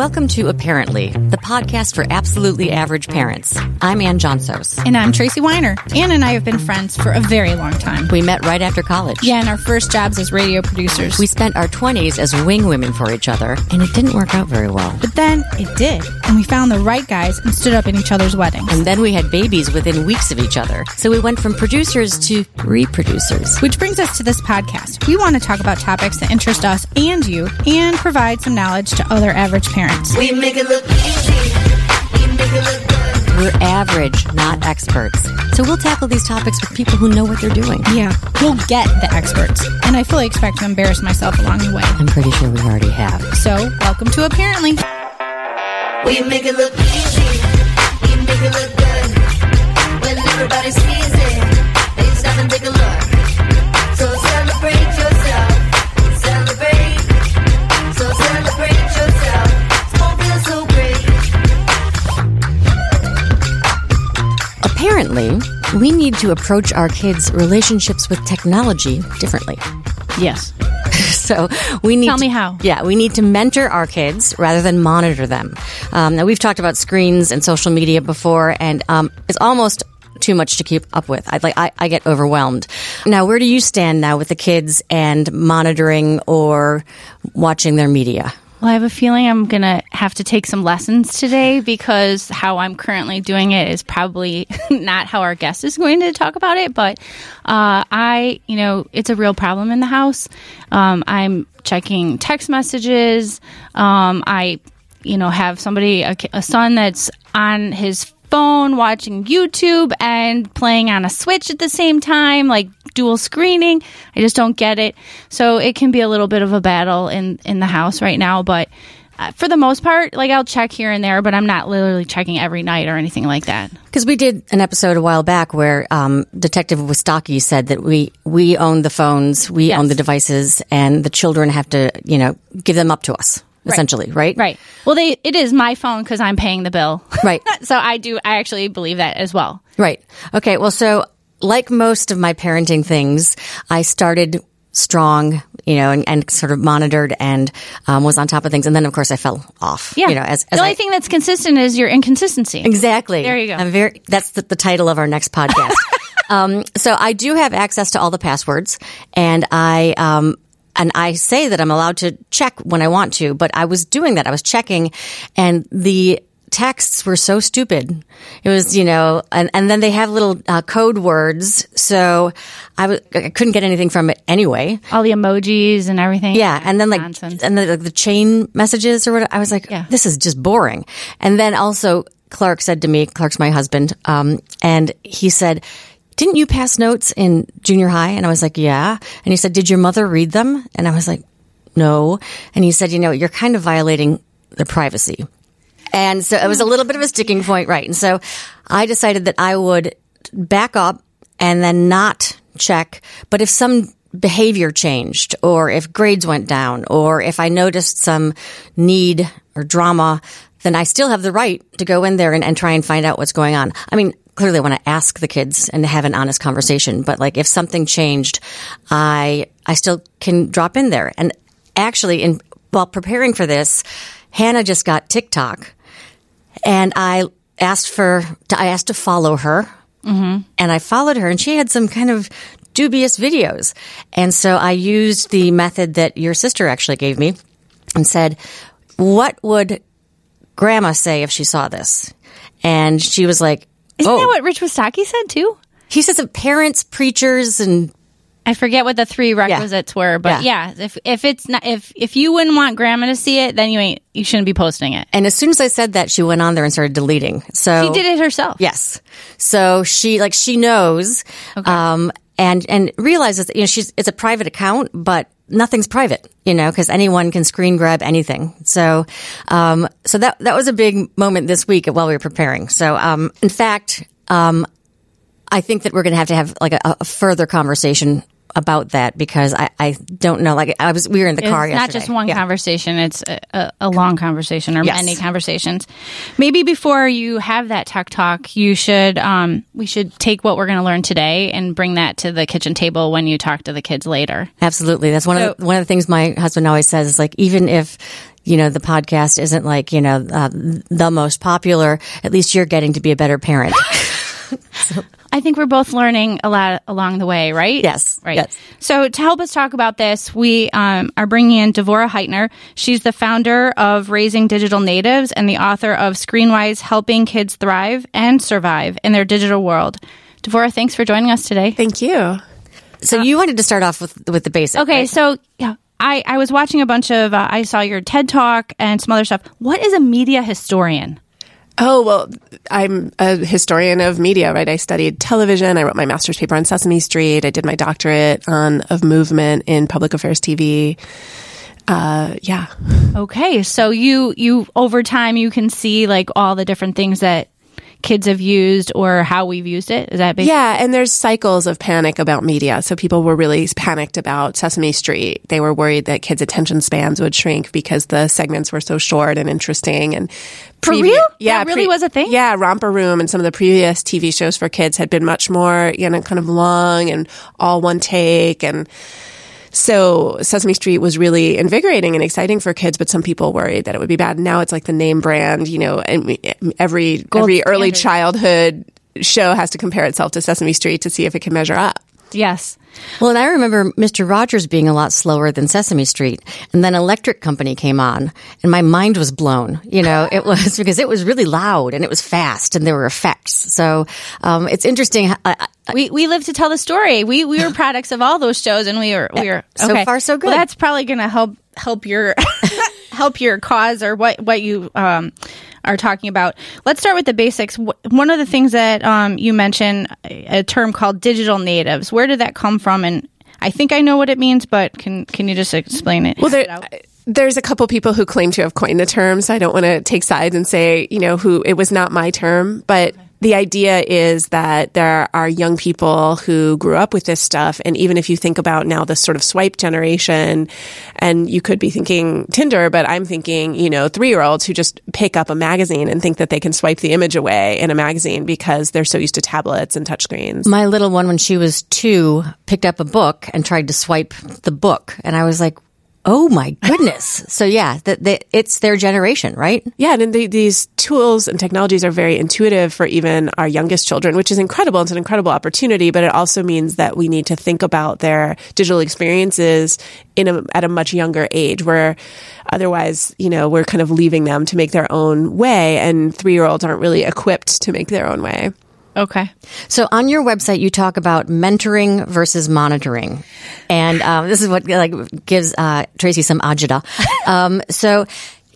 Welcome to uh-PARENT-ly, the podcast for absolutely average parents. I'm Anne Johnsos. And I'm Tracy Weiner. Anne and I have been friends for a very long time. We met right after college. Yeah, and our first jobs as radio producers. We spent our 20s as wing women for each other, and it didn't work out very well. But then it did, and we found the right guys and stood up in each other's weddings. And then we had babies within weeks of each other. So we went from producers to reproducers. Which brings us to this podcast. We want to talk about topics that interest us and you, and provide some knowledge to other average parents. We make it look easy. We make it look good. We're average, not experts. So we'll tackle these topics with people who know what they're doing. Yeah, we'll get the experts. And I fully expect to embarrass myself along the way. I'm pretty sure we already have. So, welcome to uh-PARENT-ly. We make it look easy. We make it look good. When everybody sees it, they stop and take a look. Apparently, we need to approach our kids' relationships with technology differently. Yes. So we need Tell to- me how. Yeah, we need to mentor our kids rather than monitor them. Um, now we've talked about screens and social media before, and um, it's almost too much to keep up with. I like I, I get overwhelmed. Now, where do you stand now with the kids and monitoring or watching their media? Well, I have a feeling I'm going to have to take some lessons today because how I'm currently doing it is probably not how our guest is going to talk about it. But uh, I, you know, it's a real problem in the house. Um, I'm checking text messages. Um, I, you know, have somebody, a, a son that's on his phone watching YouTube and playing on a Switch at the same time, like dual screening. I just don't get it. So it can be a little bit of a battle in in the house right now, but uh, for the most part, like I'll check here and there, but I'm not literally checking every night or anything like that. Because we did an episode a while back where um, Detective Wistocki said that we we own the phones, we Yes. own the devices, and the children have to, you know, give them up to us, essentially, right? Right. Well, they it is my phone because I'm paying the bill. Right. so I do. I actually believe that as well. Right. Okay. Well, so like most of my parenting things, I started strong, you know, and, and sort of monitored and um, was on top of things, and then of course I fell off. Yeah. You know, as, as the only I- thing that's consistent is your inconsistency. Exactly. There you go. I'm very. That's the, the title of our next podcast. um, so I do have access to all the passwords, and I um, and I say that I'm allowed to check when I want to. But I was doing that. I was checking, and the texts were so stupid. It was, you know, and, and then they have little uh, code words. So I I couldn't get anything from it anyway. All the emojis and everything. Yeah, and then like Nonsense. and the, like the chain messages or what I was like, Yeah. this is just boring. And then also Clark said to me, Clark's my husband, um, and he said, "Didn't you pass notes in junior high?" And I was like, "Yeah." And he said, "Did your mother read them?" And I was like, "No." And he said, "You know, you're kind of violating their privacy." And so it was a little bit of a sticking point, right? And so I decided that I would back up and then not check. But if some behavior changed or if grades went down or if I noticed some need or drama, then I still have the right to go in there and, and try and find out what's going on. I mean, clearly I want to ask the kids and have an honest conversation, but like if something changed, I, I still can drop in there. And actually in, while preparing for this, Hannah just got TikTok and I asked for I asked to follow her, mm-hmm. and I followed her, and she had some kind of dubious videos, and so I used the method that your sister actually gave me, and said, "What would Grandma say if she saw this?" And she was like, Isn't "Oh, that what Rich Wistocki said too? he says that parents, preachers, and I forget what the three requisites were, but yeah. if if it's not if if you wouldn't want grandma to see it, then you ain't you shouldn't be posting it. and as soon as I said that, she went on there and started deleting. So She did it herself. Yes. So she like she knows um and and realizes that, you know she's it's a private account but nothing's private, you know, cuz anyone can screen grab anything. So um so that that was a big moment this week while we were preparing. So um in fact um I think that we're going to have to have like a, a further conversation about that because I, I don't know. Like I was, we were in the It's car not yesterday. just one Yeah. conversation; it's a, a, a long conversation or Yes. many conversations. Maybe before you have that tech talk, you should um, we should take what we're going to learn today and bring that to the kitchen table when you talk to the kids later. Absolutely. That's one of the, one of the things my husband always says is like even if you know, the podcast isn't like, you know, uh, the most popular, at least you're getting to be a better parent. I think we're both learning a lot along the way, right? Yes, Right. yes. So to help us talk about this, we um, are bringing in Devorah Heitner. She's the founder of Raising Digital Natives and the author of Screenwise Helping Kids Thrive and Survive in Their Digital World. Devorah, thanks for joining us today. Thank you. So you wanted to start off with, with the basics. Okay, right? so yeah, I, I was watching a bunch of, uh, I saw your TED Talk and some other stuff. What is a media historian? Oh, well, I'm a historian of media, right? I studied television. I wrote my master's paper on Sesame Street. I did my doctorate on of movement in public affairs TV. Uh, yeah. Okay, so you you over time you can see like all the different things that kids have used or how we've used it. Is that basically? Yeah, and there's cycles of panic about media. So people were really panicked about Sesame Street. They were worried that kids' attention spans would shrink because the segments were so short and interesting. And For previ- real? Yeah, That really was a thing? Yeah, Romper Room and some of the previous TV shows for kids had been much more, you know, kind of long and all one take and. So Sesame Street was really invigorating and exciting for kids, but some people worried that it would be bad. Now it's like the name brand, you know, and every every early childhood show has to compare itself to Sesame Street to see if it can measure up. Yes. Well, and I remember Mr. Rogers being a lot slower than Sesame Street. And then Electric Company came on and my mind was blown. You know, it was because it was really loud and it was fast and there were effects. So, um, it's interesting. I, I, We we live to tell the story. We we were products of all those shows, and we were we were So far, so good. Well, that's probably going to help help your help your cause or what what you um, are talking about. Let's start with the basics. One of the things that um, you mentioned a term called digital natives. Where did that come from? And I think I know what it means, but can can you just explain it? Well, there, there's a couple people who claim to have coined the term, so I don't want to take sides and say, you know, who it was not my term, but the idea is that there are young people who grew up with this stuff. And even if you think about now the sort of swipe generation, and you could be thinking Tinder, but I'm thinking, you know, three year olds who just pick up a magazine and think that they can swipe the image away in a magazine because they're so used to tablets and touchscreens. my little one, when she was two, picked up a book and tried to swipe the book. And I was like, Oh my goodness. so yeah, that, that it's their generation, right? Yeah, and the, these tools and technologies are very intuitive for even our youngest children, which is incredible. It's an incredible opportunity, but it also means that we need to think about their digital experiences in a, at a much younger age, where otherwise, you know, we're kind of leaving them to make their own way, and three year olds aren't really equipped to make their own way. Okay. So on your website, you talk about mentoring versus monitoring, and um, this is what like gives uh, Tracy some agita. Um, so,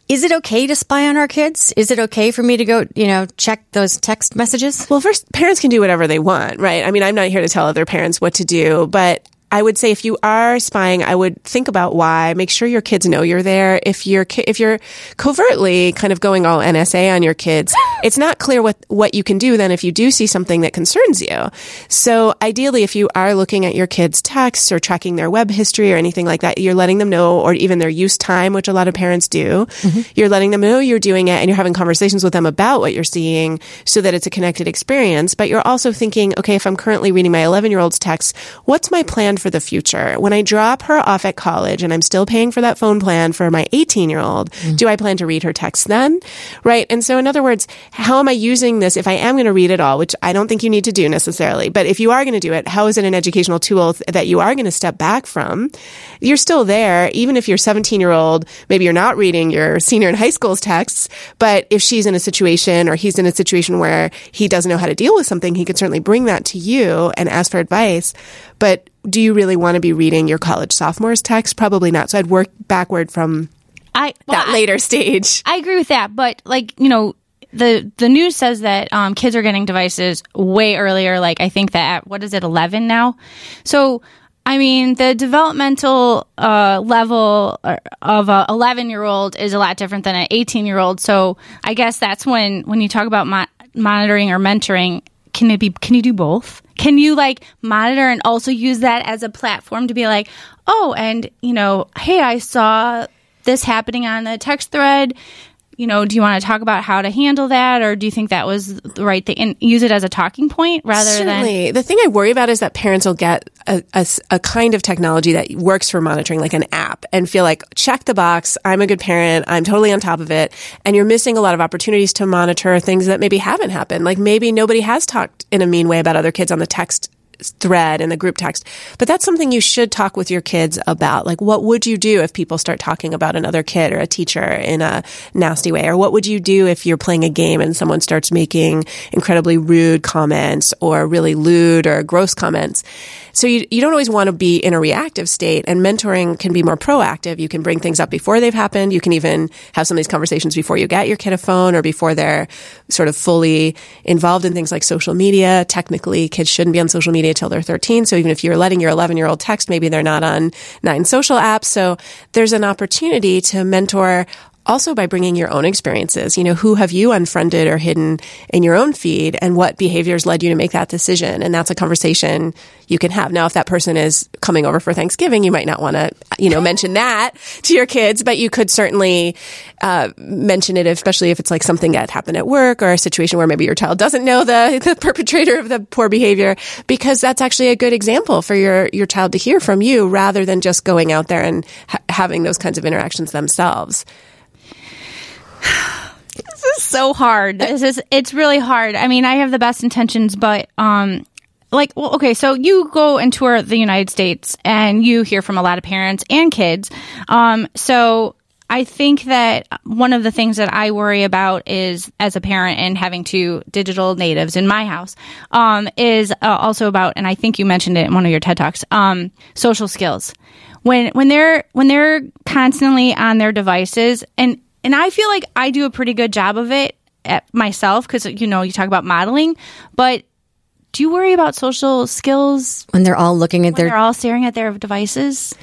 is it okay to spy on our kids? Is it okay for me to go, you know, check those text messages? Well, first, parents can do whatever they want, right? I mean, I'm not here to tell other parents what to do, but I would say if you are spying, I would think about why. Make sure your kids know you're there. If you're ki- if you're covertly kind of going all NSA on your kids, it's not clear what what you can do then if you do see something that concerns you. So ideally, if you are looking at your kids' texts or tracking their web history or anything like that, you're letting them know, or even their use time, which a lot of parents do. Mm-hmm. You're letting them know you're doing it, and you're having conversations with them about what you're seeing, so that it's a connected experience. But you're also thinking, okay, if I'm currently reading my 11 year old's text, what's my plan for the future? When I drop her off at college and I'm still paying for that phone plan for my 18 year old, mm. do I plan to read her text then? Right. And so, in other words, how am I using this if I am going to read it all, which I don't think you need to do necessarily, but if you are going to do it, how is it an educational tool th- that you are going to step back from? You're still there, even if you're 17 year old, maybe you're not reading your senior in high school's texts, but if she's in a situation or he's in a situation where he doesn't know how to deal with something, he could certainly bring that to you and ask for advice. But do you really want to be reading your college sophomore's text? Probably not. So I'd work backward from I well, that I- later stage. I agree with that, but like you know, the the news says that um, kids are getting devices way earlier. Like I think that at, what is it, eleven now? So I mean, the developmental uh, level uh, of a eleven year old is a lot different than an eighteen year old. So I guess that's when when you talk about mo- monitoring or mentoring. Can it be? Can you do both? Can you like monitor and also use that as a platform to be like, oh, and you know, hey, I saw this happening on the text thread. You know, do you want to talk about how to handle that, or do you think that was the right thing and use it as a talking point rather than? Certainly. The thing I worry about is that parents will get a a kind of technology that works for monitoring, like an app, and feel like, check the box, I'm a good parent, I'm totally on top of it. And you're missing a lot of opportunities to monitor things that maybe haven't happened. Like maybe nobody has talked in a mean way about other kids on the text thread in the group text. But that's something you should talk with your kids about. Like, what would you do if people start talking about another kid or a teacher in a nasty way? Or what would you do if you're playing a game and someone starts making incredibly rude comments or really lewd or gross comments? So you, you don't always want to be in a reactive state and mentoring can be more proactive. You can bring things up before they've happened. You can even have some of these conversations before you get your kid a phone or before they're sort of fully involved in things like social media. Technically, kids shouldn't be on social media till they're 13. So even if you're letting your 11 year old text, maybe they're not on nine social apps. So there's an opportunity to mentor also by bringing your own experiences. You know, who have you unfriended or hidden in your own feed and what behaviors led you to make that decision? And that's a conversation you can have. Now, if that person is coming over for Thanksgiving, you might not want to, you know, mention that to your kids, but you could certainly uh, mention it, especially if it's like something that happened at work or a situation where maybe your child doesn't know the, the perpetrator of the poor behavior, because that's actually a good example for your, your child to hear from you rather than just going out there and ha- having those kinds of interactions themselves. This is so hard. This is it's really hard. I mean, I have the best intentions, but um like well, okay, so you go and tour the United States and you hear from a lot of parents and kids. Um so I think that one of the things that I worry about is as a parent and having two digital natives in my house um, is uh, also about, and I think you mentioned it in one of your TED talks, um, social skills. When when they're when they're constantly on their devices, and and I feel like I do a pretty good job of it at myself because you know you talk about modeling, but do you worry about social skills when they're all looking at when they're all staring at their devices?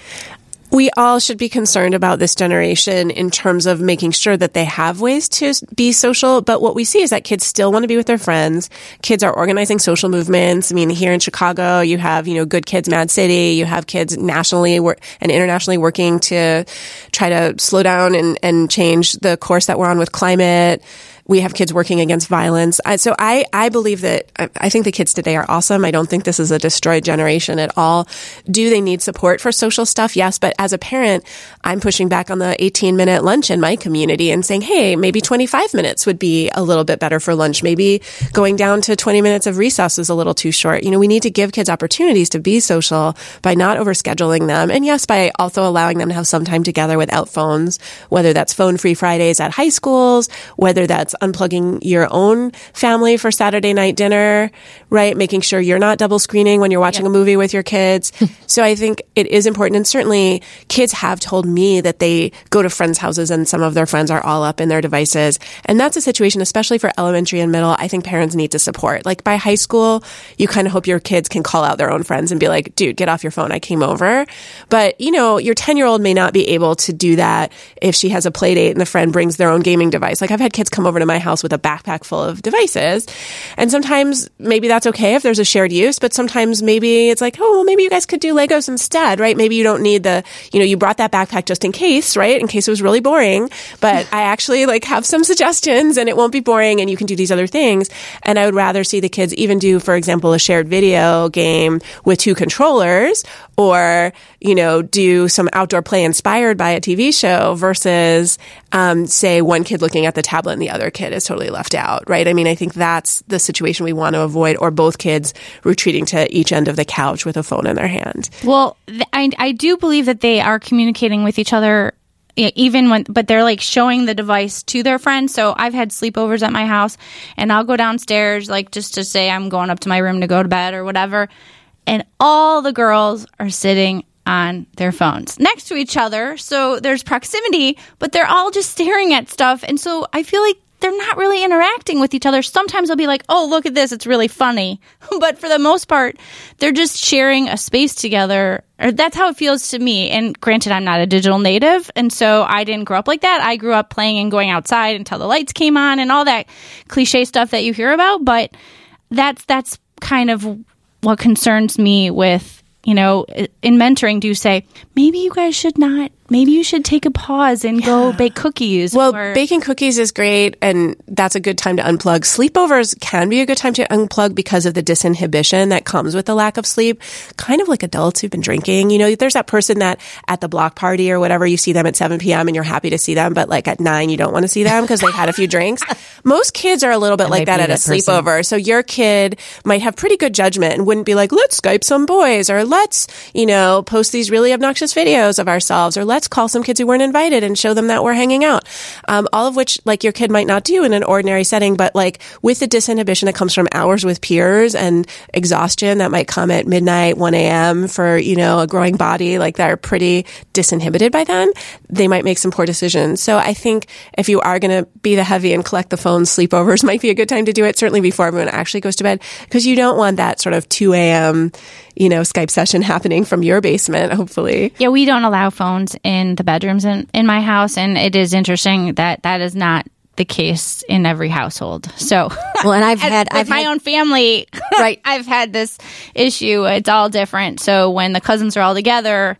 We all should be concerned about this generation in terms of making sure that they have ways to be social. But what we see is that kids still want to be with their friends. Kids are organizing social movements. I mean, here in Chicago, you have, you know, Good Kids Mad City. You have kids nationally and internationally working to try to slow down and, and change the course that we're on with climate we have kids working against violence. I, so I, I believe that I, I think the kids today are awesome. I don't think this is a destroyed generation at all. Do they need support for social stuff? Yes. But as a parent, I'm pushing back on the 18 minute lunch in my community and saying, Hey, maybe 25 minutes would be a little bit better for lunch. Maybe going down to 20 minutes of recess is a little too short. You know, we need to give kids opportunities to be social by not overscheduling them. And yes, by also allowing them to have some time together without phones, whether that's phone free Fridays at high schools, whether that's unplugging your own family for Saturday night dinner, right? Making sure you're not double screening when you're watching a movie with your kids. so I think it is important. And certainly kids have told me that they go to friends' houses and some of their friends are all up in their devices. And that's a situation, especially for elementary and middle, I think parents need to support. Like by high school, you kind of hope your kids can call out their own friends and be like, dude, get off your phone. I came over. But, you know, your 10 year old may not be able to do that if she has a play date and the friend brings their own gaming device. Like I've had kids come over to my house with a backpack full of devices. And sometimes maybe that's okay if there's a shared use, but sometimes maybe it's like, oh, well, maybe you guys could do Legos instead, right? Maybe you don't need the, you know, you brought that backpack just in case, right? In case it was really boring. But I actually like have some suggestions and it won't be boring and you can do these other things. And I would rather see the kids even do, for example, a shared video game with two controllers or, you know, do some outdoor play inspired by a TV show versus, um, say one kid looking at the tablet and the other kid is totally left out, right? I mean, I think that's the situation we want to avoid or both kids retreating to each end of the couch with a phone in their hand. Well, I, I do believe that they are communicating with each other even when but they're like showing the device to their friends so i've had sleepovers at my house and i'll go downstairs like just to say i'm going up to my room to go to bed or whatever and all the girls are sitting on their phones next to each other so there's proximity but they're all just staring at stuff and so i feel like they're not really interacting with each other. Sometimes they'll be like, "Oh, look at this; it's really funny," but for the most part, they're just sharing a space together. Or that's how it feels to me. And granted, I'm not a digital native, and so I didn't grow up like that. I grew up playing and going outside until the lights came on and all that cliche stuff that you hear about. But that's that's kind of what concerns me with you know in mentoring. Do you say maybe you guys should not maybe you should take a pause and go bake cookies. Well, or- baking cookies is great, and that's a good time to unplug. Sleepovers can be a good time to unplug because of the disinhibition that comes with the lack of sleep. Kind of like adults who've been drinking. You know, there's that person that at the block party or whatever, you see them at 7 p.m. and you're happy to see them, but like at 9, you don't want to see them because they've had a few drinks. Most kids are a little bit like that at a that person. sleepover. So your kid might have pretty good judgment and wouldn't be like, let's Skype some boys or let's, you know, post these really obnoxious videos of ourselves or let's call some kids who weren't invited and show them that we're hanging out. Um, all of which like your kid might not do in an ordinary setting, but like with the disinhibition that comes from hours with peers and exhaustion that might come at midnight, 1 a.m. for, you know, a growing body like that are pretty disinhibited by then, they might make some poor decisions. So I think if you are going to be the heavy and collect the phone, sleepovers might be a good time to do it, certainly before everyone actually goes to bed, because you don't want that sort of 2 a.m., you know, Skype session happening from your basement, hopefully. Yeah, we don't allow phones in the bedrooms in, in my house, and it is interesting that that is not the case in every household. So, Well, and I've had I've my had, own family, Right. I've had this issue. It's all different. So when the cousins are all together,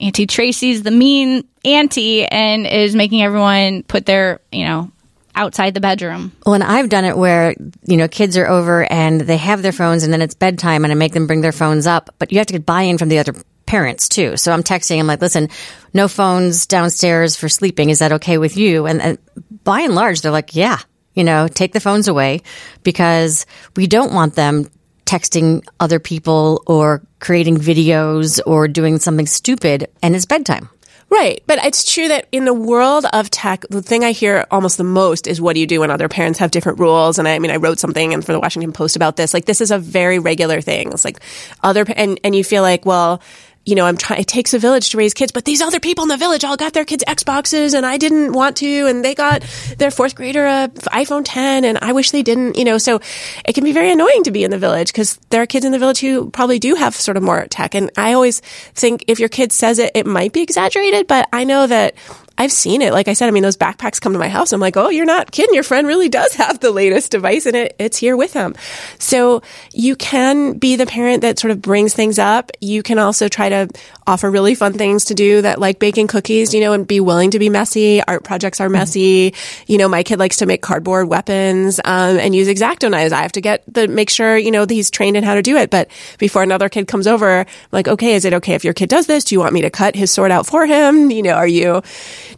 Auntie Tracy's the mean auntie and is making everyone put their, you know, outside the bedroom. Well, and I've done it where, you know, kids are over and they have their phones and then it's bedtime and I make them bring their phones up, but you have to get buy-in from the other parents too. So I'm texting, I'm like, listen, no phones downstairs for sleeping. Is that okay with you? And, and by and large, they're like, yeah, you know, take the phones away because we don't want them texting other people or creating videos or doing something stupid and it's bedtime. Right. But it's true that in the world of tech, the thing I hear almost the most is what do you do when other parents have different rules? And I, I mean, I wrote something and for the Washington Post about this. Like, this is a very regular thing. It's like other, and, and you feel like, well, you know, I'm trying, it takes a village to raise kids, but these other people in the village all got their kids Xboxes and I didn't want to, and they got their fourth grader a iPhone 10 and I wish they didn't, you know, so it can be very annoying to be in the village because there are kids in the village who probably do have sort of more tech. And I always think if your kid says it, it might be exaggerated, but I know that I've seen it. Like I said, I mean, those backpacks come to my house. I'm like, oh, you're not kidding. Your friend really does have the latest device and it, it's here with him. So you can be the parent that sort of brings things up. You can also try to offer really fun things to do that like baking cookies, you know, and be willing to be messy. Art projects are messy. You know, my kid likes to make cardboard weapons, um, and use X-Acto knives. I have to get the, make sure, you know, that he's trained in how to do it. But before another kid comes over, I'm like, okay, is it okay if your kid does this? Do you want me to cut his sword out for him? You know, are you,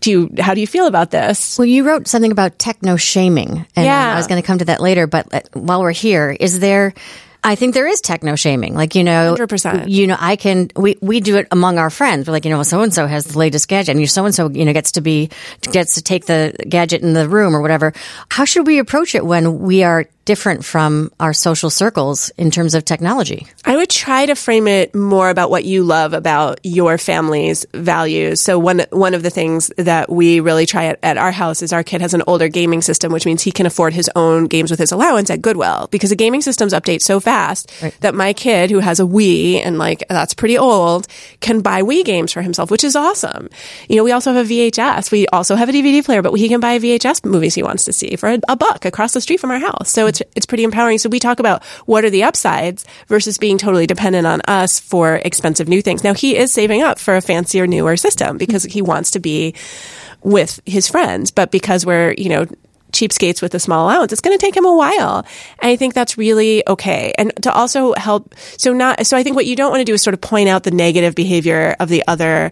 do you, how do you feel about this? Well, you wrote something about techno shaming, and Yeah. I was going to come to that later. But uh, while we're here, is there? I think there is techno shaming. Like you know, 100%. You know, I can. We we do it among our friends. We're like, you know, so and so has the latest gadget, and you so and so, you know, gets to be gets to take the gadget in the room or whatever. How should we approach it when we are different from our social circles in terms of technology? I would try to frame it more about what you love about your family's values. So one one of the things that we really try at, at our house is our kid has an older gaming system, which means he can afford his own games with his allowance at Goodwill because the gaming systems update so fast that my kid who has a Wii and like that's pretty old can buy Wii games for himself, which is awesome. You know, we also have a VHS. We also have a DVD player, but he can buy VHS movies he wants to see for a, a buck across the street from our house. So it's it's pretty empowering. So we talk about what are the upsides versus being totally dependent on us for expensive new things. Now he is saving up for a fancier, newer system because he wants to be with his friends, but because we're, you know, cheapskates with a small allowance, it's going to take him a while. And I think that's really okay. And to also help, so not, so I think what you don't want to do is sort of point out the negative behavior of the other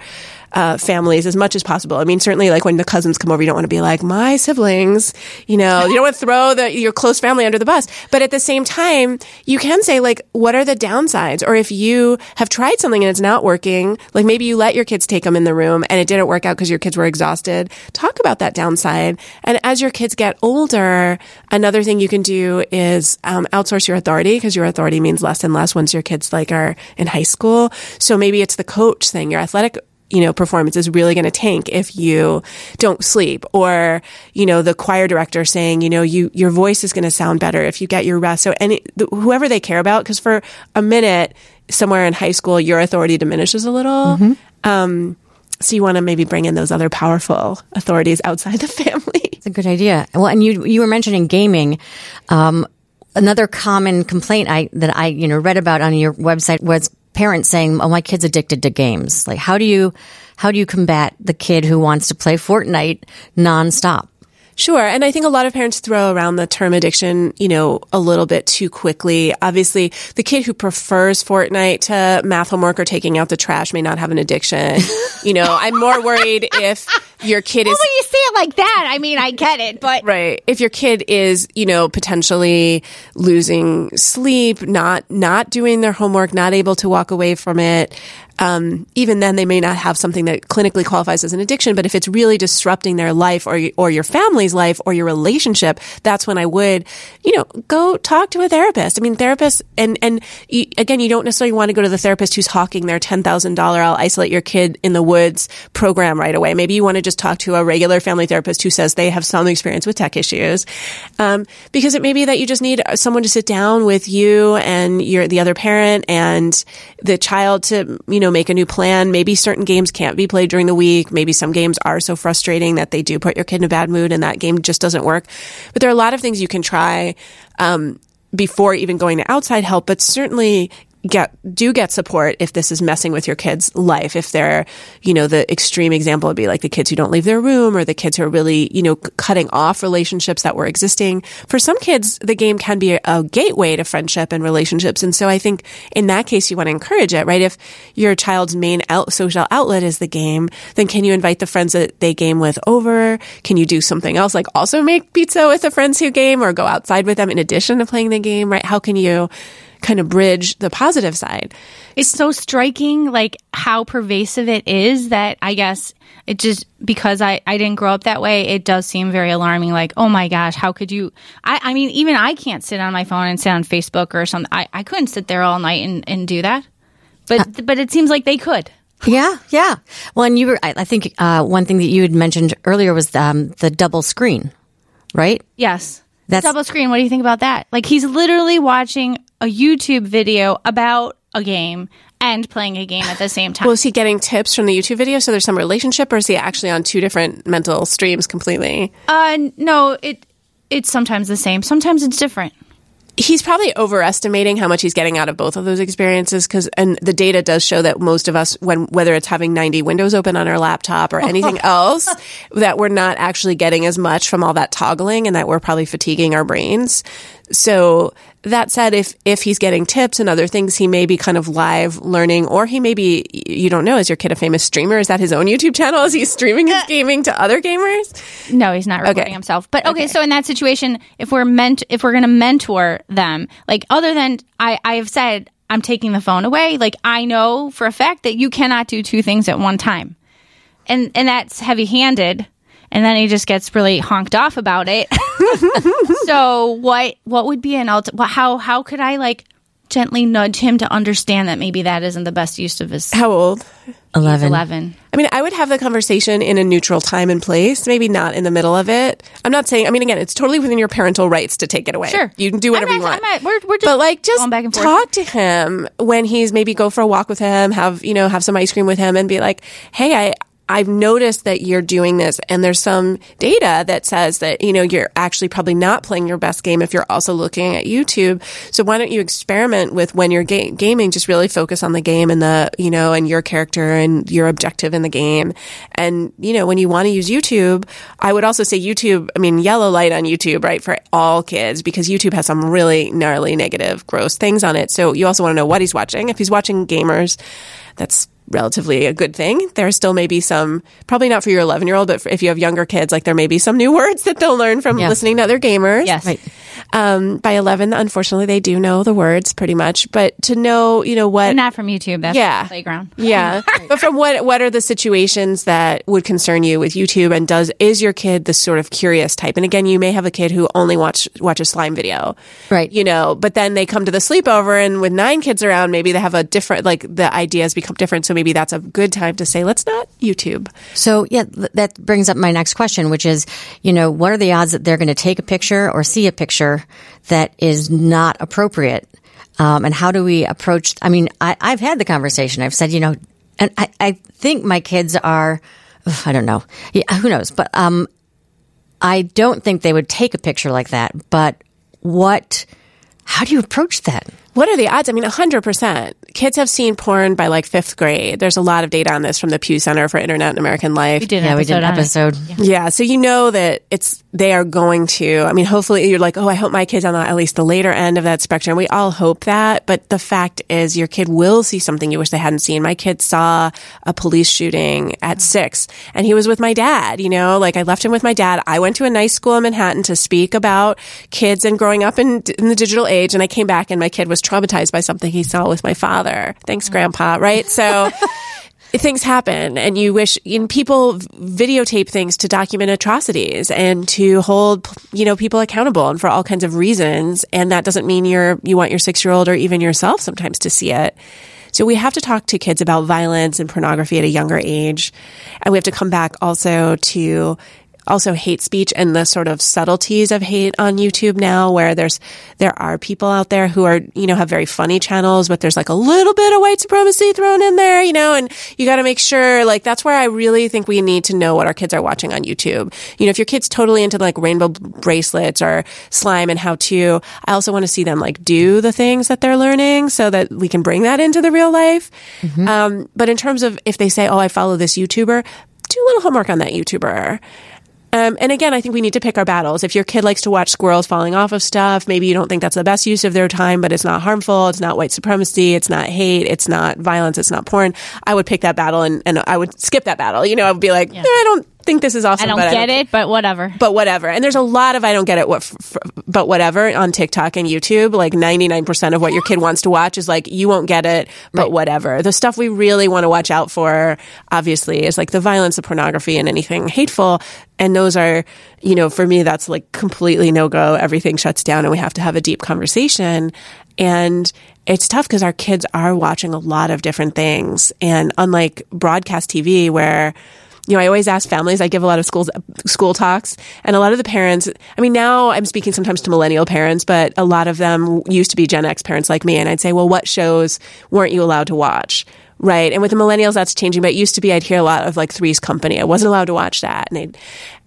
uh, families as much as possible. I mean, certainly like when the cousins come over, you don't want to be like, my siblings, you know, you don't want to throw the, your close family under the bus. But at the same time, you can say like, what are the downsides? Or if you have tried something and it's not working, like maybe you let your kids take them in the room and it didn't work out because your kids were exhausted. Talk about that downside. And as your kids get older, another thing you can do is um, outsource your authority because your authority means less and less once your kids like are in high school. So maybe it's the coach thing, your athletic you know, performance is really going to tank if you don't sleep or, you know, the choir director saying, you know, you, your voice is going to sound better if you get your rest. So any, th- whoever they care about, because for a minute somewhere in high school, your authority diminishes a little. Um, so you want to maybe bring in those other powerful authorities outside the family. It's a good idea. Well, and you you were mentioning gaming. Um, another common complaint I that I you know read about on your website was parents saying, "Oh, my kid's addicted to games." Like, how do you how do you combat the kid who wants to play Fortnite nonstop? Sure. And I think a lot of parents throw around the term addiction, you know, a little bit too quickly. Obviously, the kid who prefers Fortnite to math homework or taking out the trash may not have an addiction. you know, I'm more worried if your kid is Well, when you say it like that, I mean, I get it, but Right. If your kid is, you know, potentially losing sleep, not not doing their homework, not able to walk away from it, um, even then they may not have something that clinically qualifies as an addiction. But if it's really disrupting their life or or your family's life or your relationship, that's when I would, you know, go talk to a therapist. I mean, therapists, and and you, again, you don't necessarily want to go to the therapist who's hawking their ten thousand dollar "I'll isolate your kid in the woods" program right away. Maybe you want to just talk to a regular family therapist who says they have some experience with tech issues, um, because it may be that you just need someone to sit down with you and your the other parent and the child to you know make a new plan. Maybe certain games can't be played during the week. Maybe some games are so frustrating that they do put your kid in a bad mood, and that game just doesn't work. But there are a lot of things you can try. Um, before even going to outside help, but certainly get do get support if this is messing with your kid's life. If they're, you know, the extreme example would be like the kids who don't leave their room or the kids who are really, you know, cutting off relationships that were existing. For some kids, the game can be a, a gateway to friendship and relationships. And so I think in that case, you want to encourage it, right? If your child's main out, social outlet is the game, then can you invite the friends that they game with over? Can you do something else? Like also make pizza with the friends who game or go outside with them in addition to playing the game, right? How can you kind of bridge the positive side? it's so striking like how pervasive it is that I guess it just because I, I didn't grow up that way, it does seem very alarming. Like, oh my gosh, how could you? I, I mean, even I can't sit on my phone and sit on Facebook or something. I, I couldn't sit there all night and, and do that. But but it seems like they could. Yeah, yeah. Well, and you were, I, I think uh, one thing that you had mentioned earlier was um, the double screen, right? Yes. That's- double screen. What do you think about that? Like he's literally watching a YouTube video about a game and playing a game at the same time. Well, is he getting tips from the YouTube video? So there's some relationship, or is he actually on two different mental streams completely? uh no, it it's sometimes the same. Sometimes it's different. He's probably overestimating how much he's getting out of both of those experiences because, and the data does show that most of us, when whether it's having 90 windows open on our laptop or anything else, that we're not actually getting as much from all that toggling and that we're probably fatiguing our brains. So that said, if if he's getting tips and other things, he may be kind of live learning, or he may be you don't know. Is your kid a famous streamer? Is that his own YouTube channel? Is he streaming his uh, gaming to other gamers? No, he's not recording Okay. himself. But okay, so in that situation, if we're meant, if we're going to mentor them, like other than I, I have said, I'm taking the phone away. Like I know for a fact that you cannot do two things at one time, and and that's heavy handed. And then he just gets really honked off about it. so what what would be an alt? How how could I like gently nudge him to understand that maybe that isn't the best use of his How old? 11. eleven? I mean, I would have the conversation in a neutral time and place, maybe not in the middle of it. I'm not saying, I mean, again, it's totally within your parental rights to take it away. Sure. You can do whatever I'm you not- want. I'm not- we're- we're just but like, just going back and forth. talk to him when he's maybe go for a walk with him, have, you know, have some ice cream with him and be like, hey, I, I've noticed that you're doing this and there's some data that says that, you know, you're actually probably not playing your best game if you're also looking at YouTube. So why don't you experiment with when you're ga- gaming, just really focus on the game and the, you know, and your character and your objective in the game. And, you know, when you want to use YouTube, I would also say YouTube, I mean, yellow light on YouTube, right, for all kids because YouTube has some really gnarly, negative, gross things on it. So you also want to know what he's watching. If he's watching gamers, that's relatively a good thing. There still may be some, probably not for your 11 year old, but for, if you have younger kids, like there may be some new words that they'll learn from Yeah. listening to other gamers. Yes. Right. Um, by 11, unfortunately, they do know the words pretty much, but to know, you know, what. But not from YouTube. That's Yeah. the playground. Yeah. but from what what are the situations that would concern you with YouTube and does is your kid the sort of curious type? And again, you may have a kid who only watch watch a slime video. Right. You know, but then they come to the sleepover and with nine kids around, maybe they have a different like the ideas become different. So maybe that's a good time to say, let's not YouTube. So yeah, that brings up my next question, which is, you know, what are the odds that they're going to take a picture or see a picture that is not appropriate? Um, and how do we approach? I mean, I, I've had the conversation. I've said, you know, and I, I think my kids are, I don't know, yeah, who knows, but um, I don't think they would take a picture like that. But what? How do you approach that? What are the odds? I mean, 100%. Kids have seen porn by like fifth grade. There's a lot of data on this from the Pew Center for Internet and American Life. We did an Yeah, we did an episode on it. episode. Yeah, so you know that it's they are going to. I mean, hopefully you're like, oh, I hope my kid's on the, at least the later end of that spectrum. We all hope that, but the fact is, your kid will see something you wish they hadn't seen. My kid saw a police shooting at six, and he was with my dad. You know, like I left him with my dad. I went to a nice school in Manhattan to speak about kids and growing up in, in the digital age, and I came back and my kid was traumatized by something he saw with my father. Thanks, mm. Grandpa. Right, so things happen and you wish and people videotape things to document atrocities and to hold you know people accountable and for all kinds of reasons and that doesn't mean you're you want your 6-year-old or even yourself sometimes to see it. So we have to talk to kids about violence and pornography at a younger age and we have to come back also to also hate speech and the sort of subtleties of hate on YouTube now where there's there are people out there who are you know have very funny channels but there's like a little bit of white supremacy thrown in there you know and you got to make sure like that's where I really think we need to know what our kids are watching on YouTube. You know if your kid's totally into like rainbow bracelets or slime and how to I also want to see them like do the things that they're learning so that we can bring that into the real life. Um, but in terms of if they say oh I follow this YouTuber do a little homework on that YouTuber um, and again, I think we need to pick our battles. If your kid likes to watch squirrels falling off of stuff, maybe you don't think that's the best use of their time, but it's not harmful. It's not white supremacy. It's not hate. It's not violence. It's not porn. I would pick that battle and, and I would skip that battle. You know, I would be like, eh, I don't think this is awesome. I don't get it, but whatever. but whatever. And there's a lot of I don't get it, what, f- f- but whatever on TikTok and YouTube. Like 99% of what your kid wants to watch is like, you won't get it, but whatever. The stuff we really want to watch out for, obviously, is like the violence, the pornography, and anything hateful. And those are, you know, for me, that's like completely no go. Everything shuts down and we have to have a deep conversation. And it's tough because our kids are watching a lot of different things. And unlike broadcast TV, where you know, I always ask families. I give a lot of schools school talks, and a lot of the parents. I mean, now I'm speaking sometimes to millennial parents, but a lot of them used to be Gen X parents like me, and I'd say, well, what shows weren't you allowed to watch? Right, and with the millennials, that's changing. But it used to be, I'd hear a lot of like Three's Company. I wasn't allowed to watch that, and I'd,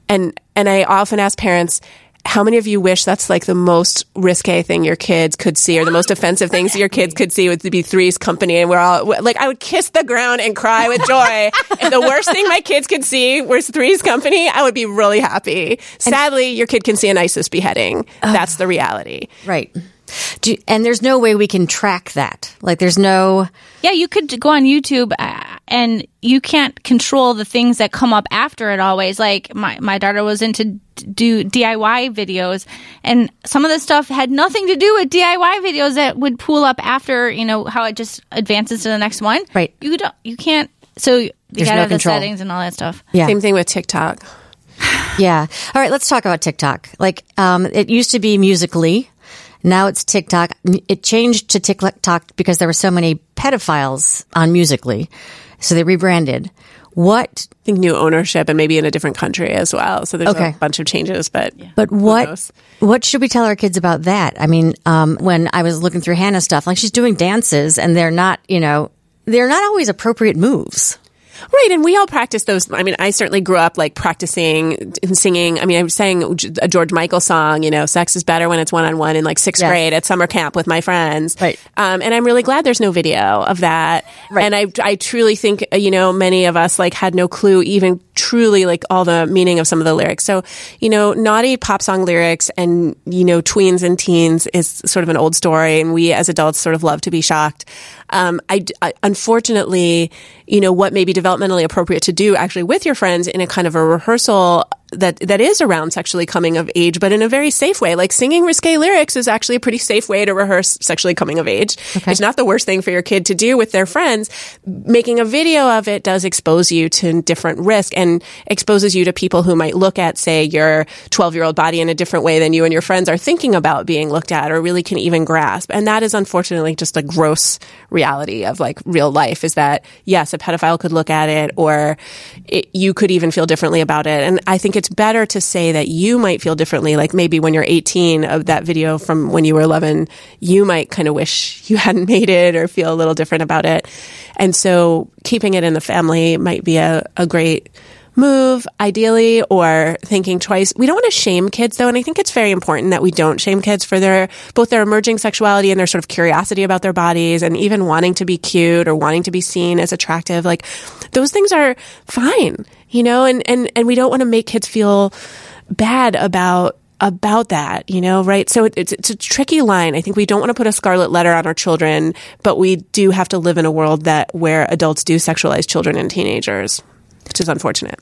and and I often ask parents. How many of you wish that's like the most risque thing your kids could see, or the most offensive things your kids could see would be Three's Company? And we're all like, I would kiss the ground and cry with joy. if the worst thing my kids could see was Three's Company, I would be really happy. Sadly, your kid can see an ISIS beheading. That's the reality. Right. Do you- and there's no way we can track that. Like, there's no. Yeah, you could go on YouTube uh, and you can't control the things that come up after it always. Like my, my daughter was into do DIY videos and some of the stuff had nothing to do with DIY videos that would pull up after, you know, how it just advances to the next one. Right. You don't, you can't, so you There's gotta no the settings and all that stuff. Yeah. Same thing with TikTok. Yeah. All right, let's talk about TikTok. Like, um, it used to be Musical.ly. Now it's TikTok. It changed to TikTok because there were so many pedophiles on Musical.ly. So they rebranded. What, I think new ownership and maybe in a different country as well. So there's Okay. a bunch of changes, but but what, what should we tell our kids about that? I mean, um, when I was looking through Hannah's stuff, like she's doing dances and they're not, you know, they're not always appropriate moves. Right, and we all practice those. I mean, I certainly grew up like practicing and singing. I mean, I sang a George Michael song, you know, "Sex is better when it's one on one" in like sixth Yes. grade at summer camp with my friends. Right. um, and I'm really glad there's no video of that. Right. And I, I truly think uh, you know many of us like had no clue even truly like all the meaning of some of the lyrics. So you know, naughty pop song lyrics and you know tweens and teens is sort of an old story, and we as adults sort of love to be shocked. Um, I, I unfortunately, you know, what may be developmentally appropriate to do actually with your friends in a kind of a rehearsal that that is around sexually coming of age, but in a very safe way. Like singing risque lyrics is actually a pretty safe way to rehearse sexually coming of age. It's not the worst thing for your kid to do with their friends. Making a video of it does expose you to different risk and exposes you to people who might look at, say, your 12 year old body in a different way than you and your friends are thinking about being looked at or really can even grasp. And that is unfortunately just a gross reality of like real life is that yes, a pedophile could look at it or it, you could even feel differently about it. And I think it's better to say that you might feel differently. Like maybe when you're 18 of that video from when you were 11, you might kind of wish you hadn't made it or feel a little different about it. And so keeping it in the family might be a, a great move, ideally, or thinking twice. We don't want to shame kids though, and I think it's very important that we don't shame kids for their both their emerging sexuality and their sort of curiosity about their bodies and even wanting to be cute or wanting to be seen as attractive. Like those things are fine, you know, and and and we don't want to make kids feel bad about about that, you know, right? So it, it's, it's a tricky line. I think we don't want to put a scarlet letter on our children, but we do have to live in a world that where adults do sexualize children and teenagers, which is unfortunate.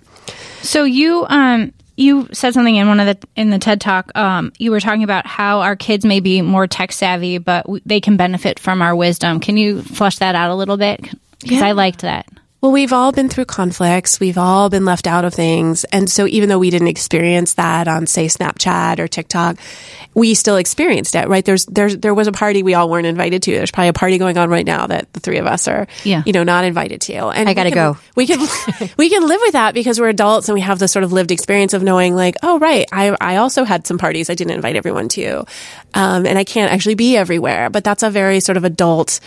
So you um you said something in one of the in the TED talk. Um, you were talking about how our kids may be more tech savvy, but w- they can benefit from our wisdom. Can you flesh that out a little bit? Because I liked that. Well, we've all been through conflicts. We've all been left out of things. And so even though we didn't experience that on say Snapchat or TikTok, we still experienced it, right? There's, there's, there was a party we all weren't invited to. There's probably a party going on right now that the three of us are, Yeah. you know, not invited to. And I gotta can- go. We can, we can live with that because we're adults and we have the sort of lived experience of knowing like, oh, right. I, I also had some parties I didn't invite everyone to. Um, and I can't actually be everywhere, but that's a very sort of adult,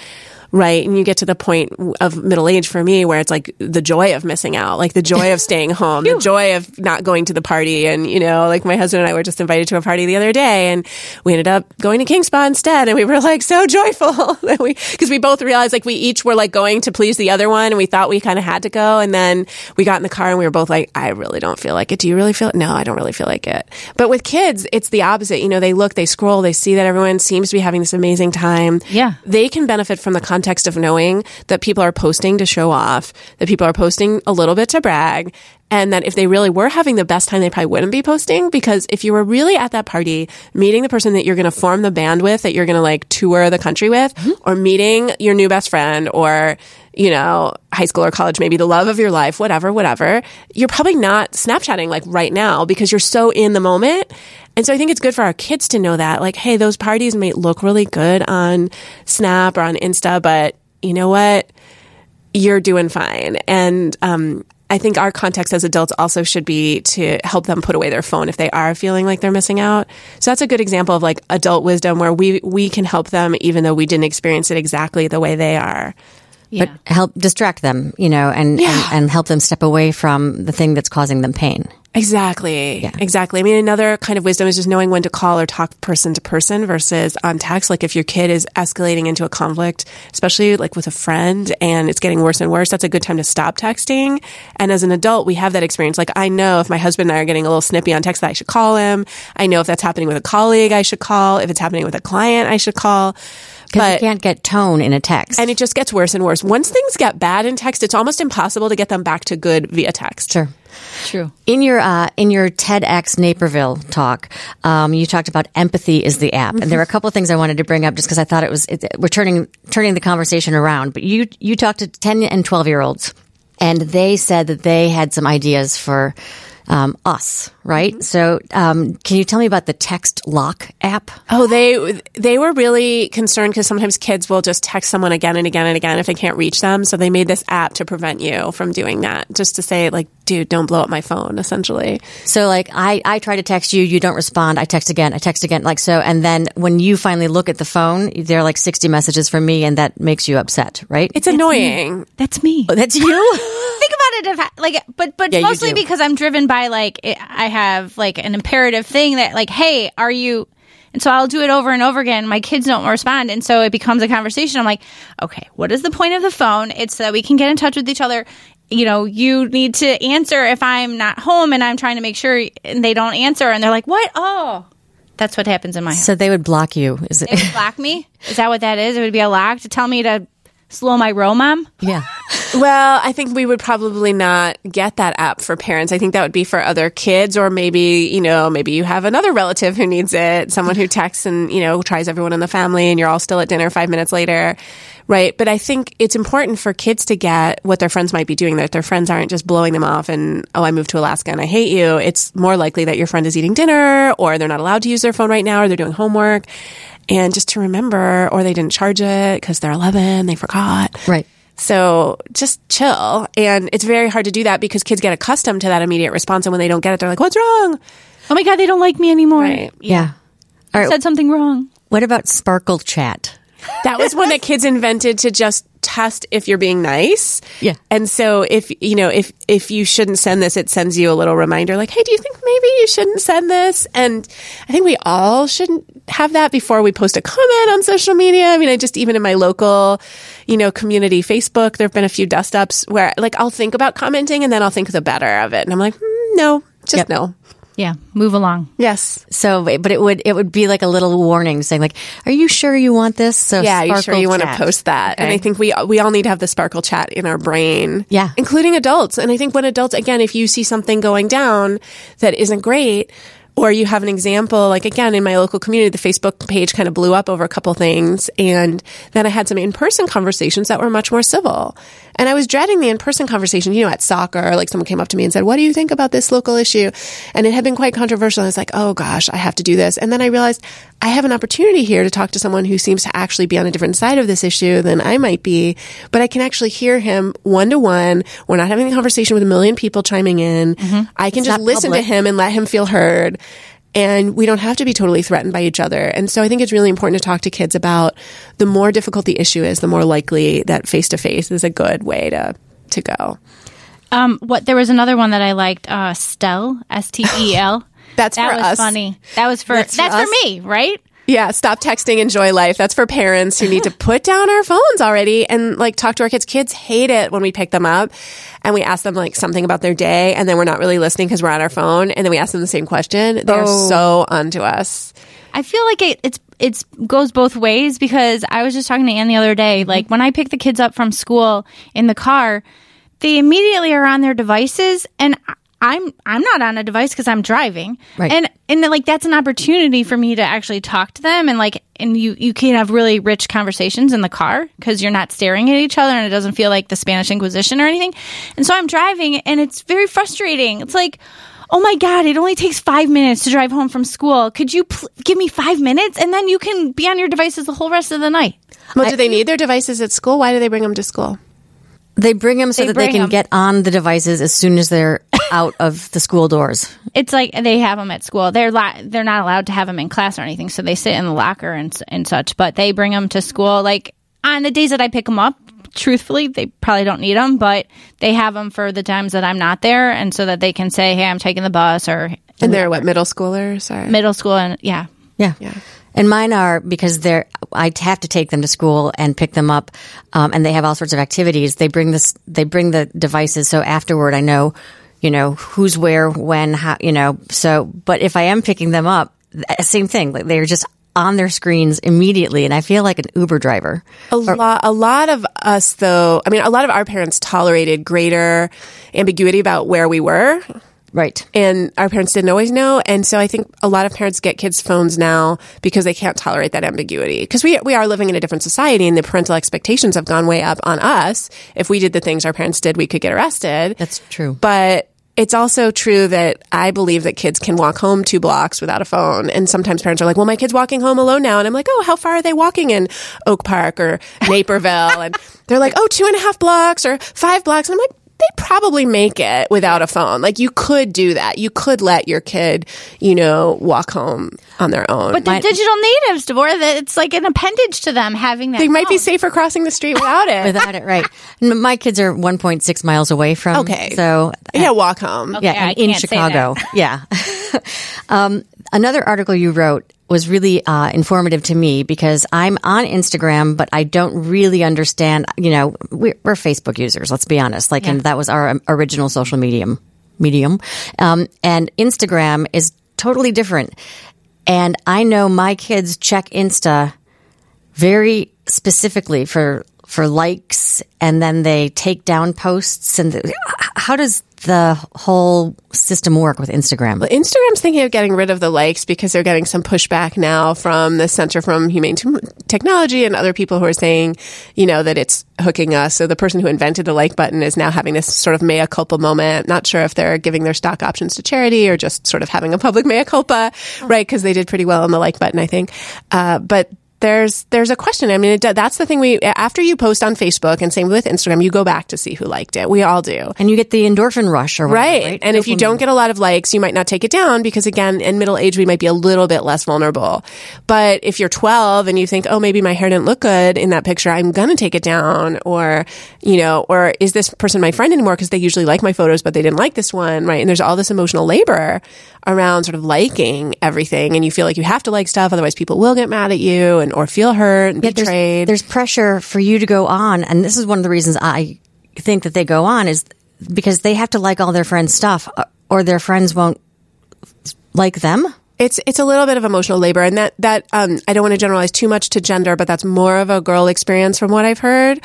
right? And you get to the point of middle age for me where it's like the joy of missing out, like the joy of staying home, the joy of not going to the party. And, you know, like my husband and I were just invited to a party the other day and we ended up going to King Spa instead. And we were like so joyful that we, cause we both realized like we each were like going to please the other one and we thought we kind of had to go. And then we got in the car and we were both like, I really don't feel like it. Do you really feel it? No, I don't really feel like it. But with kids, it's the opposite. You know, they look, they scroll, they see that everyone seems to be having this amazing time Yeah. they can benefit from the context of knowing that people are posting to show off, that people are posting a little bit to brag, and that if they really were having the best time, they probably wouldn't be posting because if you were really at that party, meeting the person that you're going to form the band with, that you're going to like tour the country with, or meeting your new best friend or you know, high school or college, maybe the love of your life, whatever, whatever, you're probably not Snapchatting like right now because you're so in the moment. And so I think it's good for our kids to know that, like, hey, those parties may look really good on Snap or on Insta, but you know what? You're doing fine. And, um, I think our context as adults also should be to help them put away their phone if they are feeling like they're missing out. So that's a good example of like adult wisdom where we, we can help them even though we didn't experience it exactly the way they are. Yeah. but help distract them, you know, and, Yeah. and and help them step away from the thing that's causing them pain. Exactly. Exactly. I mean, another kind of wisdom is just knowing when to call or talk person to person versus on text. Like if your kid is escalating into a conflict, especially like with a friend and it's getting worse and worse, that's a good time to stop texting. And as an adult, we have that experience. Like I know if my husband and I are getting a little snippy on text that I should call him. I know if that's happening with a colleague, I should call. If it's happening with a client, I should call. Because you can't get tone in a text. and it just gets worse and worse. Once things get bad in text, it's almost impossible to get them back to good via text. sure. True. In your uh, in your TEDx Naperville talk, um, you talked about empathy is the app, and there were a couple of things I wanted to bring up just because I thought it was it, we're turning turning the conversation around. But you you talked to ten and twelve year olds, and they said that they had some ideas for um, us, right? So, um, can you tell me about the text lock app? Oh, they they were really concerned because sometimes kids will just text someone again and again and again if they can't reach them. So they made this app to prevent you from doing that, just to say like, dude, don't blow up my phone. Essentially, So like I, I try to text you, you don't respond. I text again, I text again, like so. And then when you finally look at the phone, there are like 60 messages from me and that makes you upset, right? it's annoying. That's me. Oh, that's you? think it if like but but Yeah, mostly because i'm driven by like i have like an imperative thing that like hey are you and so i'll do it over and over again. My kids don't respond. And so it becomes a conversation. I'm like okay what is the point of the phone? It's so that we can get in touch with each other. You know you need to answer if i'm not home and i'm trying to make sure and they don't answer. And they're like what? Oh that's what happens in my house. so they would block you. Is they it? would block me? Is that what that is? It would be a lock to tell me to slow my roll mom yeah. Well, I think we would probably not get that app for parents. I think that would be for other kids, or maybe you know, maybe you have another relative who needs it, someone who texts and you know tries everyone in the family, and you're all still at dinner five minutes later. Right. But I think it's important for kids to get what their friends might be doing, that their friends aren't just blowing them off and, oh, I moved to Alaska and I hate you. It's more likely that your friend is eating dinner or they're not allowed to use their phone right now or they're doing homework. And just to remember, or they didn't charge it because they're 11, they forgot. Right. So just chill. And it's very hard to do that because kids get accustomed to that immediate response. And when they don't get it, they're like, what's wrong? oh my god they don't like me anymore Right. Yeah. All right. said something wrong What about Sparkle Chat? That was one that kids invented to just test if you're being nice. Yeah. And so if you know if if you shouldn't send this, it sends you a little reminder like, "Hey, do you think maybe you shouldn't send this?" And I think we all shouldn't have that before we post a comment on social media. I mean, I just even in my local, you know, community Facebook, there've been a few dust ups where like I'll think about commenting and then I'll think the better of it. And I'm like, hmm, "No, just Yep. no." Yeah, move along. Yes. So, but it would it would be like a little warning saying like, "Are you sure you want this?" So Yeah, you sure you want to post that? And I think we we all need to have the sparkle chat in our brain. Yeah. including adults. And I think when adults, again, if you see something going down that isn't great. Or you have an example, like again, in my local community, the Facebook page kind of blew up over a couple things. And then I had some in person conversations that were much more civil. And I was dreading the in person conversation, you know, at soccer, like someone came up to me and said, What do you think about this local issue? And it had been quite controversial. And I was like, Oh gosh, I have to do this. And then I realized I have an opportunity here to talk to someone who seems to actually be on a different side of this issue than I might be, but I can actually hear him one to one. We're not having a conversation with a million people chiming in. Mm-hmm. I can just listen public. to him and let him feel heard. And we don't have to be totally threatened by each other. And so I think it's really important to talk to kids about the more difficult the issue is, the more likely that face to face is a good way to, to go. Um, what there was another one that I liked, uh, Stel, S T E L. That's that for was us. funny. That was for That's that's, for for, me, right? Yeah, stop texting, enjoy life. That's for parents who need to put down our phones already and like talk to our kids. Kids hate it when we pick them up and we ask them like something about their day and then we're not really listening because we're on our phone and then we ask them the same question. They're Oh. so onto us. I feel like it, it's it's goes both ways because I was just talking to Anne the other day. Like when I pick the kids up from school in the car, they immediately are on their devices, and I- I'm I'm not on a device because I'm driving, Right. and and like that's an opportunity for me to actually talk to them, and like and you you can have really rich conversations in the car because you're not staring at each other, and it doesn't feel like the Spanish Inquisition or anything. And so I'm driving, and it's very frustrating. It's like. Oh my God, it only takes five minutes to drive home from school. Could you pl- give me five minutes and then you can be on your devices the whole rest of the night? Well, do they need their devices at school? Why do they bring them to school? They bring them so They that they can can 'em. get on the devices as soon as they're out of the school doors. It's like they have them at school. They're la- they're not allowed to have them in class or anything, so they sit in the locker and and such. But they bring them to school. Like on the days that I pick them up, truthfully, they probably don't need them, but they have them for the times that I'm not there, and so that they can say, "Hey, I'm taking the bus," or And they're what, middle schoolers? Or? middle school, and yeah, Yeah. And mine are because they're, I have to take them to school and pick them up. Um, and they have all sorts of activities. They bring this, they bring the devices. So afterward, I know, you know, who's where, when, how, you know, so, but if I am picking them up, same thing. Like they're just on their screens immediately. And I feel like an Uber driver. A lot, a lot of us, though. I mean, a lot of our parents tolerated greater ambiguity about where we were, Right. and our parents didn't always know. And so I think a lot of parents get kids phones now because they can't tolerate that ambiguity. Because we we are living in a different society, and the parental expectations have gone way up on us. If we did the things our parents did, we could get arrested. That's true. But it's also true that I believe that kids can walk home two blocks without a phone. And sometimes parents are like, well, my kid's walking home alone now. And I'm like, oh, how far are they walking in Oak Park or Naperville? and they're like, oh, two and a half blocks or five blocks. And I'm like, they probably make it without a phone. Like you could do that. You could let your kid, you know, walk home on their own. but they're digital natives, Devorah. That it's like an appendage to them having that. they might be safer crossing the street without it. Without it, right. My kids are 1.6 miles away from. Okay. So yeah, walk home. yeah, I in can't say Chicago. Yeah. um, another article you wrote was really uh, informative to me because I'm on Instagram, but I don't really understand. You know, we're, we're Facebook users. Let's be honest. Like, and that was our original social medium. Medium, um, and Instagram is totally different. And I know my kids check Insta very specifically for for likes and then they take down posts and how does the whole system work with Instagram? Instagram's thinking of getting rid of the likes because they're getting some pushback now from the Center from Humane T- Technology and other people who are saying, you know, that it's hooking us. So the person who invented the like button is now having this sort of mea culpa moment. Not sure if they're giving their stock options to charity or just sort of having a public mea culpa, right? Because they did pretty well on the like button, I think. Uh, but there's there's a question. I mean, it, that's the thing. We after you post on Facebook and same with Instagram, you go back to see who liked it. We all do. And you get the endorphin rush or whatever, Right. right? And if you don't get a lot of likes, you might not take it down because again, in middle age, we might be a little bit less vulnerable. But if you're 12 and you think, oh, maybe my hair didn't look good in that picture, I'm going to take it down. Or, you know, or is this person my friend anymore? Because they usually like my photos, but they didn't like this one. Right. And there's all this emotional labor around sort of liking everything. And you feel like you have to like stuff. Otherwise people will get mad at you and, or feel hurt and Yeah, betrayed. there's pressure for you to go on, and this is one of the reasons I think that they go on is because they have to like all their friends' stuff, uh, or their friends won't like them. It's it's a little bit of emotional labor, and that that um, I don't want to generalize too much to gender, but that's more of a girl experience from what I've heard.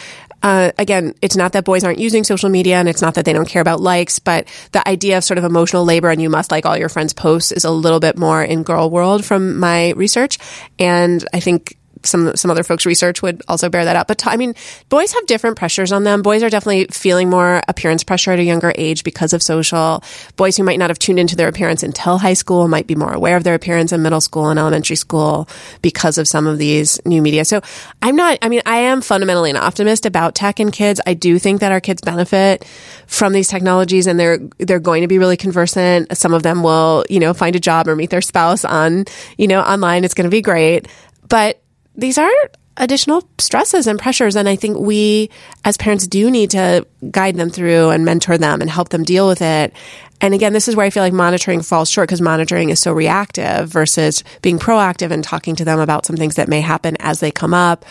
Uh, again, it's not that boys aren't using social media, and it's not that they don't care about likes, but the idea of sort of emotional labor and you must like all your friends' posts is a little bit more in girl world from my research, and I think some some other folks' research would also bear that out. But t- I mean, boys have different pressures on them. Boys are definitely feeling more appearance pressure at a younger age because of social. Boys who might not have tuned into their appearance until high school might be more aware of their appearance in middle school and elementary school because of some of these new media. So I'm not. I mean, I am fundamentally an optimist about tech and kids. I do think that our kids benefit from these technologies, and they're they're going to be really conversant. Some of them will, you know, find a job or meet their spouse on, you know, online. It's going to be great, but these are additional stresses and pressures. And I think we as parents do need to guide them through and mentor them and help them deal with it. And again, this is where I feel like monitoring falls short because monitoring is so reactive versus being proactive and talking to them about some things that may happen as they come up,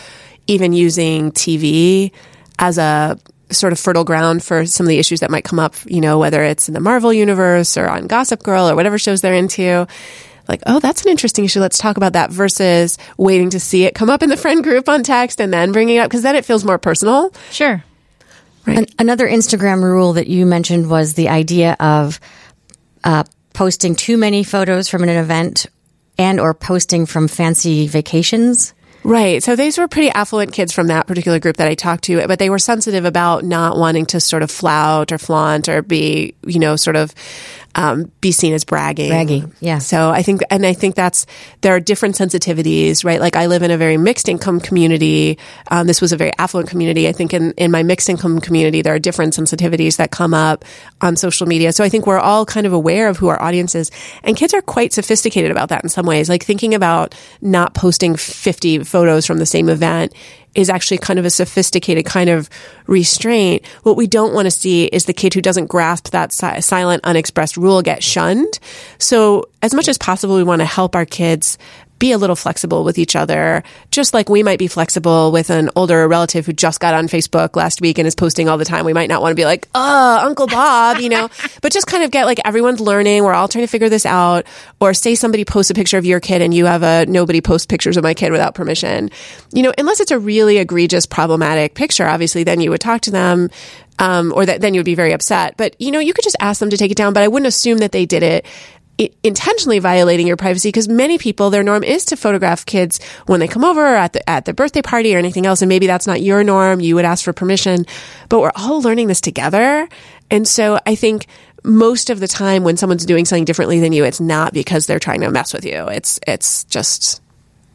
even using TV as a sort of fertile ground for some of the issues that might come up, you know, whether it's in the Marvel universe or on Gossip Girl or whatever shows they're into like, oh, that's an interesting issue. Let's talk about that versus waiting to see it come up in the friend group on text and then bringing it up because then it feels more personal. Sure. An- another Instagram rule that you mentioned was the idea of uh, posting too many photos from an event and or posting from fancy vacations. Right. So these were pretty affluent kids from that particular group that I talked to, but they were sensitive about not wanting to sort of flout or flaunt or be, you know, sort of um, be seen as bragging. Braggy, yeah. So I think, and I think that's there are different sensitivities, right? Like I live in a very mixed income community. Um, this was a very affluent community. I think in in my mixed income community, there are different sensitivities that come up on social media. So I think we're all kind of aware of who our audience is, and kids are quite sophisticated about that in some ways. Like thinking about not posting fifty photos from the same event is actually kind of a sophisticated kind of restraint. What we don't want to see is the kid who doesn't grasp that si- silent, unexpressed rule get shunned. So, as much as possible, we want to help our kids be a little flexible with each other, just like we might be flexible with an older relative who just got on Facebook last week and is posting all the time. We might not want to be like, oh, Uncle Bob, you know, but just kind of get like everyone's learning. We're all trying to figure this out. Or say somebody posts a picture of your kid and you have a nobody post pictures of my kid without permission. You know, unless it's a really egregious, problematic picture, obviously, then you would talk to them. Um, or that then you would be very upset. But you know, you could just ask them to take it down. But I wouldn't assume that they did it intentionally violating your privacy because many people their norm is to photograph kids when they come over or at the at the birthday party or anything else and maybe that's not your norm you would ask for permission but we're all learning this together. And so i think most of the time when someone's doing something differently than you it's not because they're trying to mess with you. It's it's just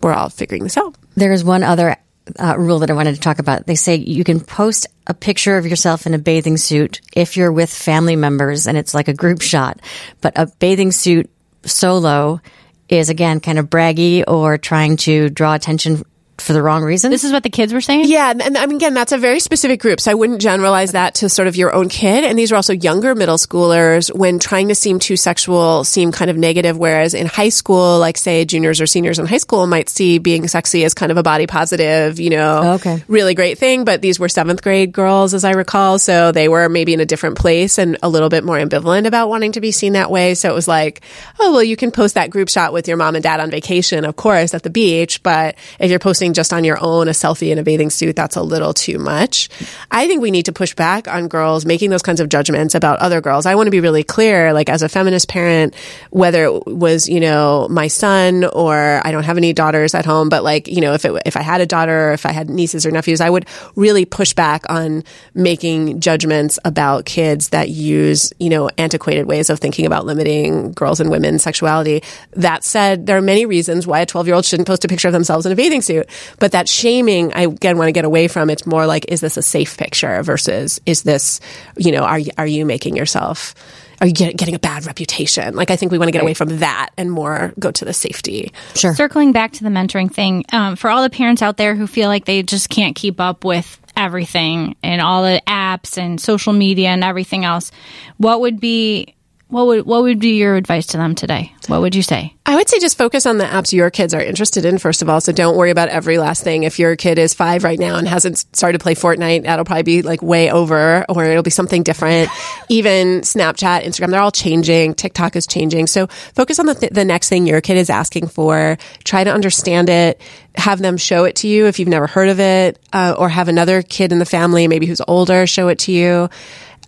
we're all figuring this out. There is one other uh, rule that I wanted to talk about. They say you can post a picture of yourself in a bathing suit if you're with family members and it's like a group shot, but a bathing suit solo is again kind of braggy or trying to draw attention for the wrong reason. This is what the kids were saying? Yeah, and, I mean, again, that's a very specific group, so I wouldn't generalize that to sort of your own kid. And these are also younger middle schoolers when trying to seem too sexual seem kind of negative, whereas in high school, like say juniors or seniors in high school might see being sexy as kind of a body positive, you know, Okay. really great thing. But these were seventh grade girls, as I recall, so they were maybe in a different place and a little bit more ambivalent about wanting to be seen that way. So it was like, oh, well, you can post that group shot with your mom and dad on vacation, of course, at the beach, but if you're posting just on your own a selfie in a bathing suit, that's a little too much. I think we need to push back on girls making those kinds of judgments about other girls. I want to be really clear, like as a feminist parent, whether it was, you know, my son or I don't have any daughters at home, but like, you know, if it, if I had a daughter or if I had nieces or nephews, I would really push back on making judgments about kids that use, you know, antiquated ways of thinking about limiting girls and women's sexuality. That said, there are many reasons why a 12 year old shouldn't post a picture of themselves in a bathing suit. But that shaming, I again want to get away from. It's more like, is this a safe picture versus is this, you know, are you- are you making yourself? Are you get, getting a bad reputation? Like, I think we want to get away from that and more go to the safety. Sure. Circling back to the mentoring thing, um, for all the parents out there who feel like they just can't keep up with everything and all the apps and social media and everything else, what would be what would what would be your advice to them today? What would you say? I would say just focus on the apps your kids are interested in, first of all. So don't worry about every last thing. If your kid is five right now and hasn't started to play Fortnite, that'll probably be like way over or it'll be something different. Even Snapchat, Instagram, they're all changing. TikTok is changing. So focus on the, th- the next thing your kid is asking for. Try to understand it. Have them show it to you if you've never heard of it, uh, or have another kid in the family, maybe who's older, show it to you.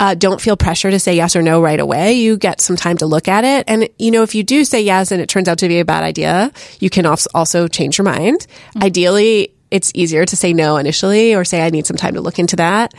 Uh, don't feel pressure to say yes or no right away. You get some time to look at it. And, you know, if you do say yes and it turns out to be a bad idea, you can also change your mind. Ideally, it's easier to say no initially or say, I need some time to look into that.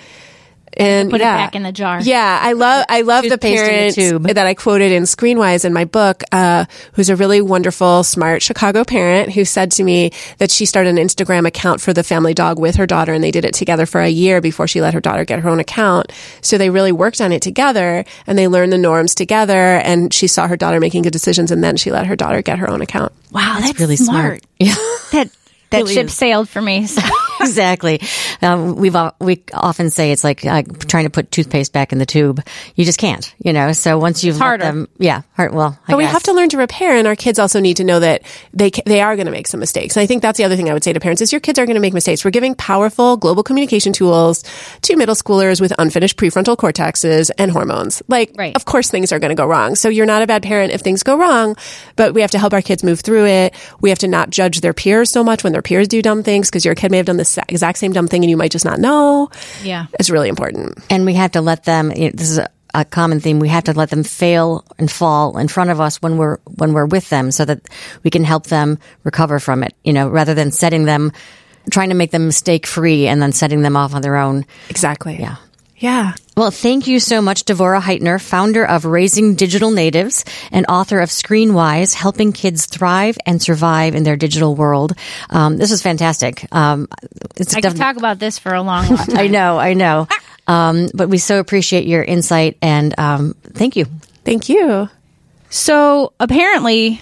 And Put yeah. it back in the jar. Yeah, I love I love the Toothpaste in the parent that I quoted in Screenwise in my book, uh, who's a really wonderful, smart Chicago parent who said to me that she started an Instagram account for the family dog with her daughter, and they did it together for a year before she let her daughter get her own account. So they really worked on it together, and they learned the norms together. And she saw her daughter making good decisions, and then she let her daughter get her own account. Wow, that's, really smart. Yeah. That that Really ship is. sailed for me. So. exactly. Um, we've we often say it's like uh, trying to put toothpaste back in the tube. You just can't, you know. So once you've let harder. them, yeah, hard. Well, I But we have to learn to repair, and our kids also need to know that they they are going to make some mistakes. And I think that's the other thing I would say to parents is your kids are going to make mistakes. We're giving powerful global communication tools to middle schoolers with unfinished prefrontal cortexes and hormones. Like, Right. of course, things are going to go wrong. So you're not a bad parent if things go wrong, but we have to help our kids move through it. We have to not judge their peers so much when their peers do dumb things because your kid may have done the exact same dumb thing and you might just not know. Yeah. It's really important. and we have to let them. you know, This is a, a common theme. We have to let them fail and fall in front of us when we're when we're with them, so that we can help them recover from it. You know, rather than setting them, trying to make them mistake free and then setting them off on their own. Exactly. Yeah. Yeah. Well, thank you so much, Devorah Heitner, founder of Raising Digital Natives and author of Screenwise, helping kids thrive and survive in their digital world. Um, this is fantastic. Um, it's I could talk about this for a long, long time. I know, I know. Um, but we so appreciate your insight and um, thank you. Thank you. So apparently,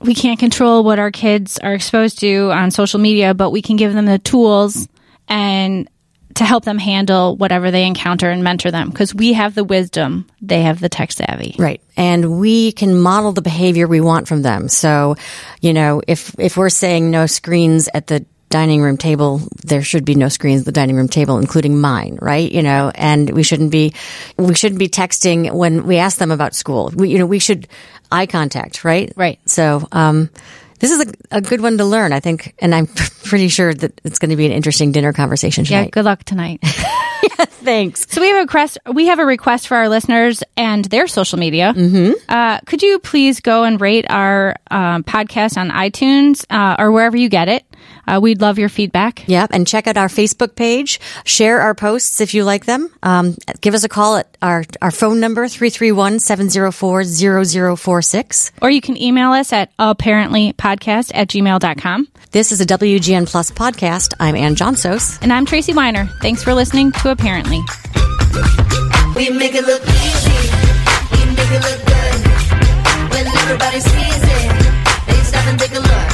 we can't control what our kids are exposed to on social media, but we can give them the tools and to help them handle whatever they encounter and mentor them because we have the wisdom, they have the tech savvy. Right. And we can model the behavior we want from them. So, you know, if, if we're saying no screens at the dining room table, there should be no screens at the dining room table, including mine, right? You know, and we shouldn't be, we shouldn't be texting when we ask them about school. We, you know, we should eye contact, right? Right. So, um, this is a, a good one to learn, I think, and I'm pretty sure that it's going to be an interesting dinner conversation tonight. Yeah, good luck tonight. yeah, Thanks. So we have a request. We have a request for our listeners and their social media. Mm-hmm. Uh, could you please go and rate our um, podcast on iTunes uh, or wherever you get it? Uh, we'd love your feedback. Yep, and check out our Facebook page. Share our posts if you like them. Um, give us a call at our, our phone number, 331-704-0046. Or you can email us at uhparentlypodcast at gmail.com. This is a WGN Plus podcast. I'm Anne Johnsos. And I'm Tracy Weiner. Thanks for listening to uh-PARENT-ly. We make it look easy. We make it look good. When everybody sees it, they stop and take a look.